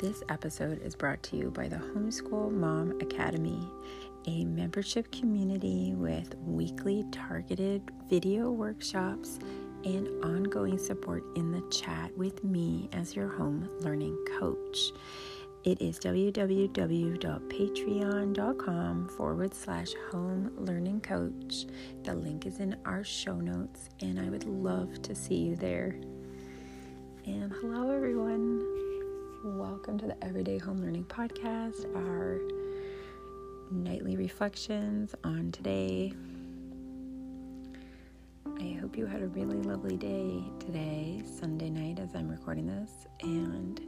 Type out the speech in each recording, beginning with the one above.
This episode is brought to you by the Homeschool Mom Academy, a membership community with weekly targeted video workshops and ongoing support in the chat with me as your home learning coach. It is www.patreon.com forward slash home learning coach. The link is in our show notes, and I would love to see you there. And hello, everyone. Welcome to the Everyday Home Learning Podcast, our nightly reflections on today. I hope you had a really lovely day today, Sunday night, as I'm recording this. And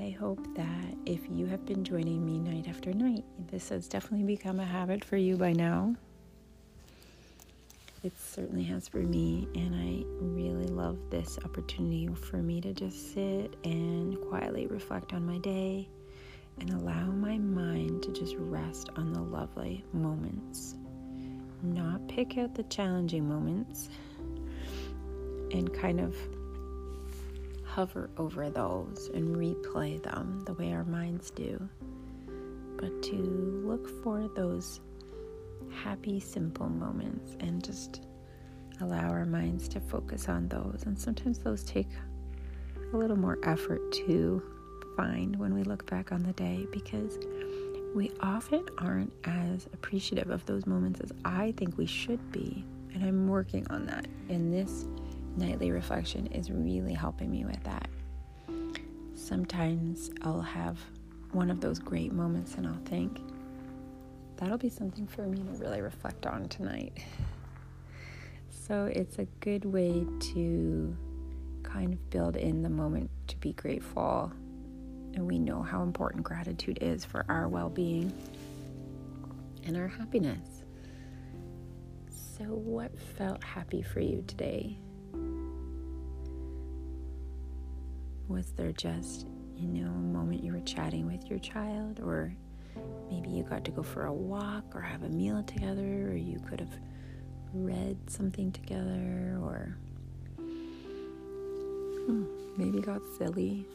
I hope that if you have been joining me night after night, this has definitely become a habit for you by now. It certainly has for me, and I love this opportunity for me to just sit and quietly reflect on my day and allow my mind to just rest on the lovely moments. Not pick out the challenging moments and kind of hover over those and replay them the way our minds do, but to look for those happy, simple moments and just allow our minds to focus on those. And sometimes those take a little more effort to find when we look back on the day because we often aren't as appreciative of those moments as I think we should be. And I'm working on that. And this nightly reflection is really helping me with that. Sometimes I'll have one of those great moments and I'll think, that'll be something for me to really reflect on tonight. So it's a good way to kind of build in the moment to be grateful. And we know how important gratitude is for our well being and our happiness. So, what felt happy for you today? Was there just, you know, a moment you were chatting with your child, or maybe you got to go for a walk or have a meal together, or you could have read something together, or hmm, maybe got silly.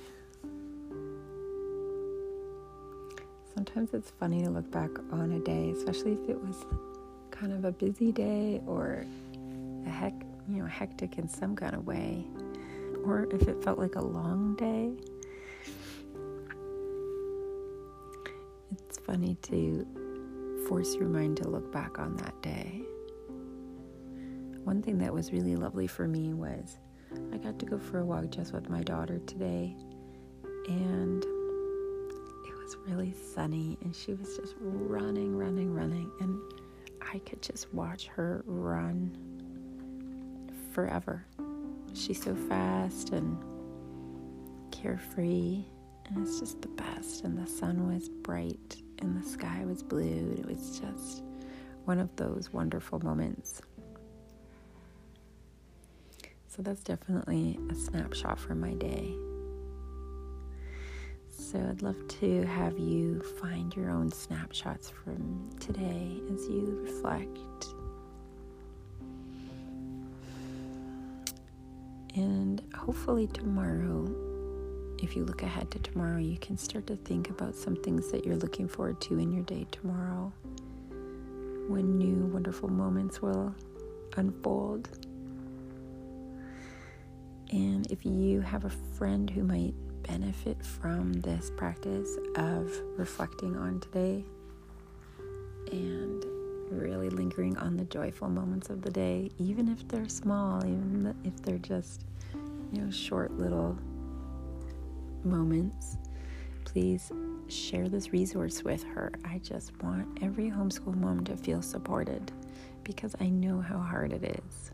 Sometimes it's funny to look back on a day, especially if it was kind of a busy day or a heck, you know, hectic in some kind of way or if it felt like a long day. It's funny to force your mind to look back on that day. One thing that was really lovely for me was I got to go for a walk just with my daughter today, and it was really sunny, and she was just running, running, running, and I could just watch her run forever she's so fast and carefree, and it's just the best. And the sun was bright, and the sky was blue. and It was just one of those wonderful moments. So that's definitely a snapshot from my day. So I'd love to have you find your own snapshots from today as you reflect And hopefully, tomorrow, if you look ahead to tomorrow, you can start to think about some things that you're looking forward to in your day tomorrow when new wonderful moments will unfold. And if you have a friend who might benefit from this practice of reflecting on today and really lingering on the joyful moments of the day, even if they're small, even if they're just, you know, short little moments. Please share this resource with her. I just want every homeschool mom to feel supported because I know how hard it is.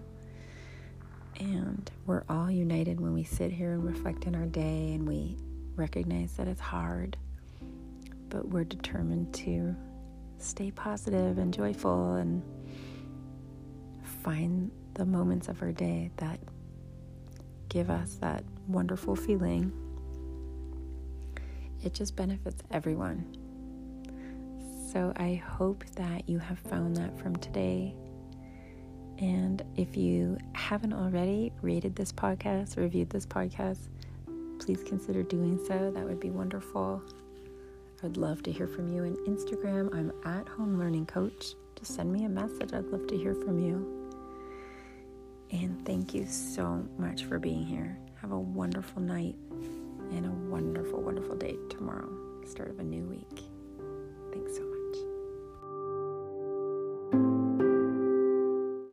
And we're all united when we sit here and reflect on our day and we recognize that it's hard, but we're determined to stay positive and joyful and find the moments of our day that give us that wonderful feeling. It just benefits everyone. So I hope that you have found that from today. And if you haven't already rated this podcast, reviewed this podcast, please consider doing so. That would be wonderful. I would love to hear from you on Instagram. I'm at Home Learning Coach. Just send me a message. I'd love to hear from you. And thank you so much for being here. Have a wonderful night and a wonderful, wonderful day tomorrow, start of a new week.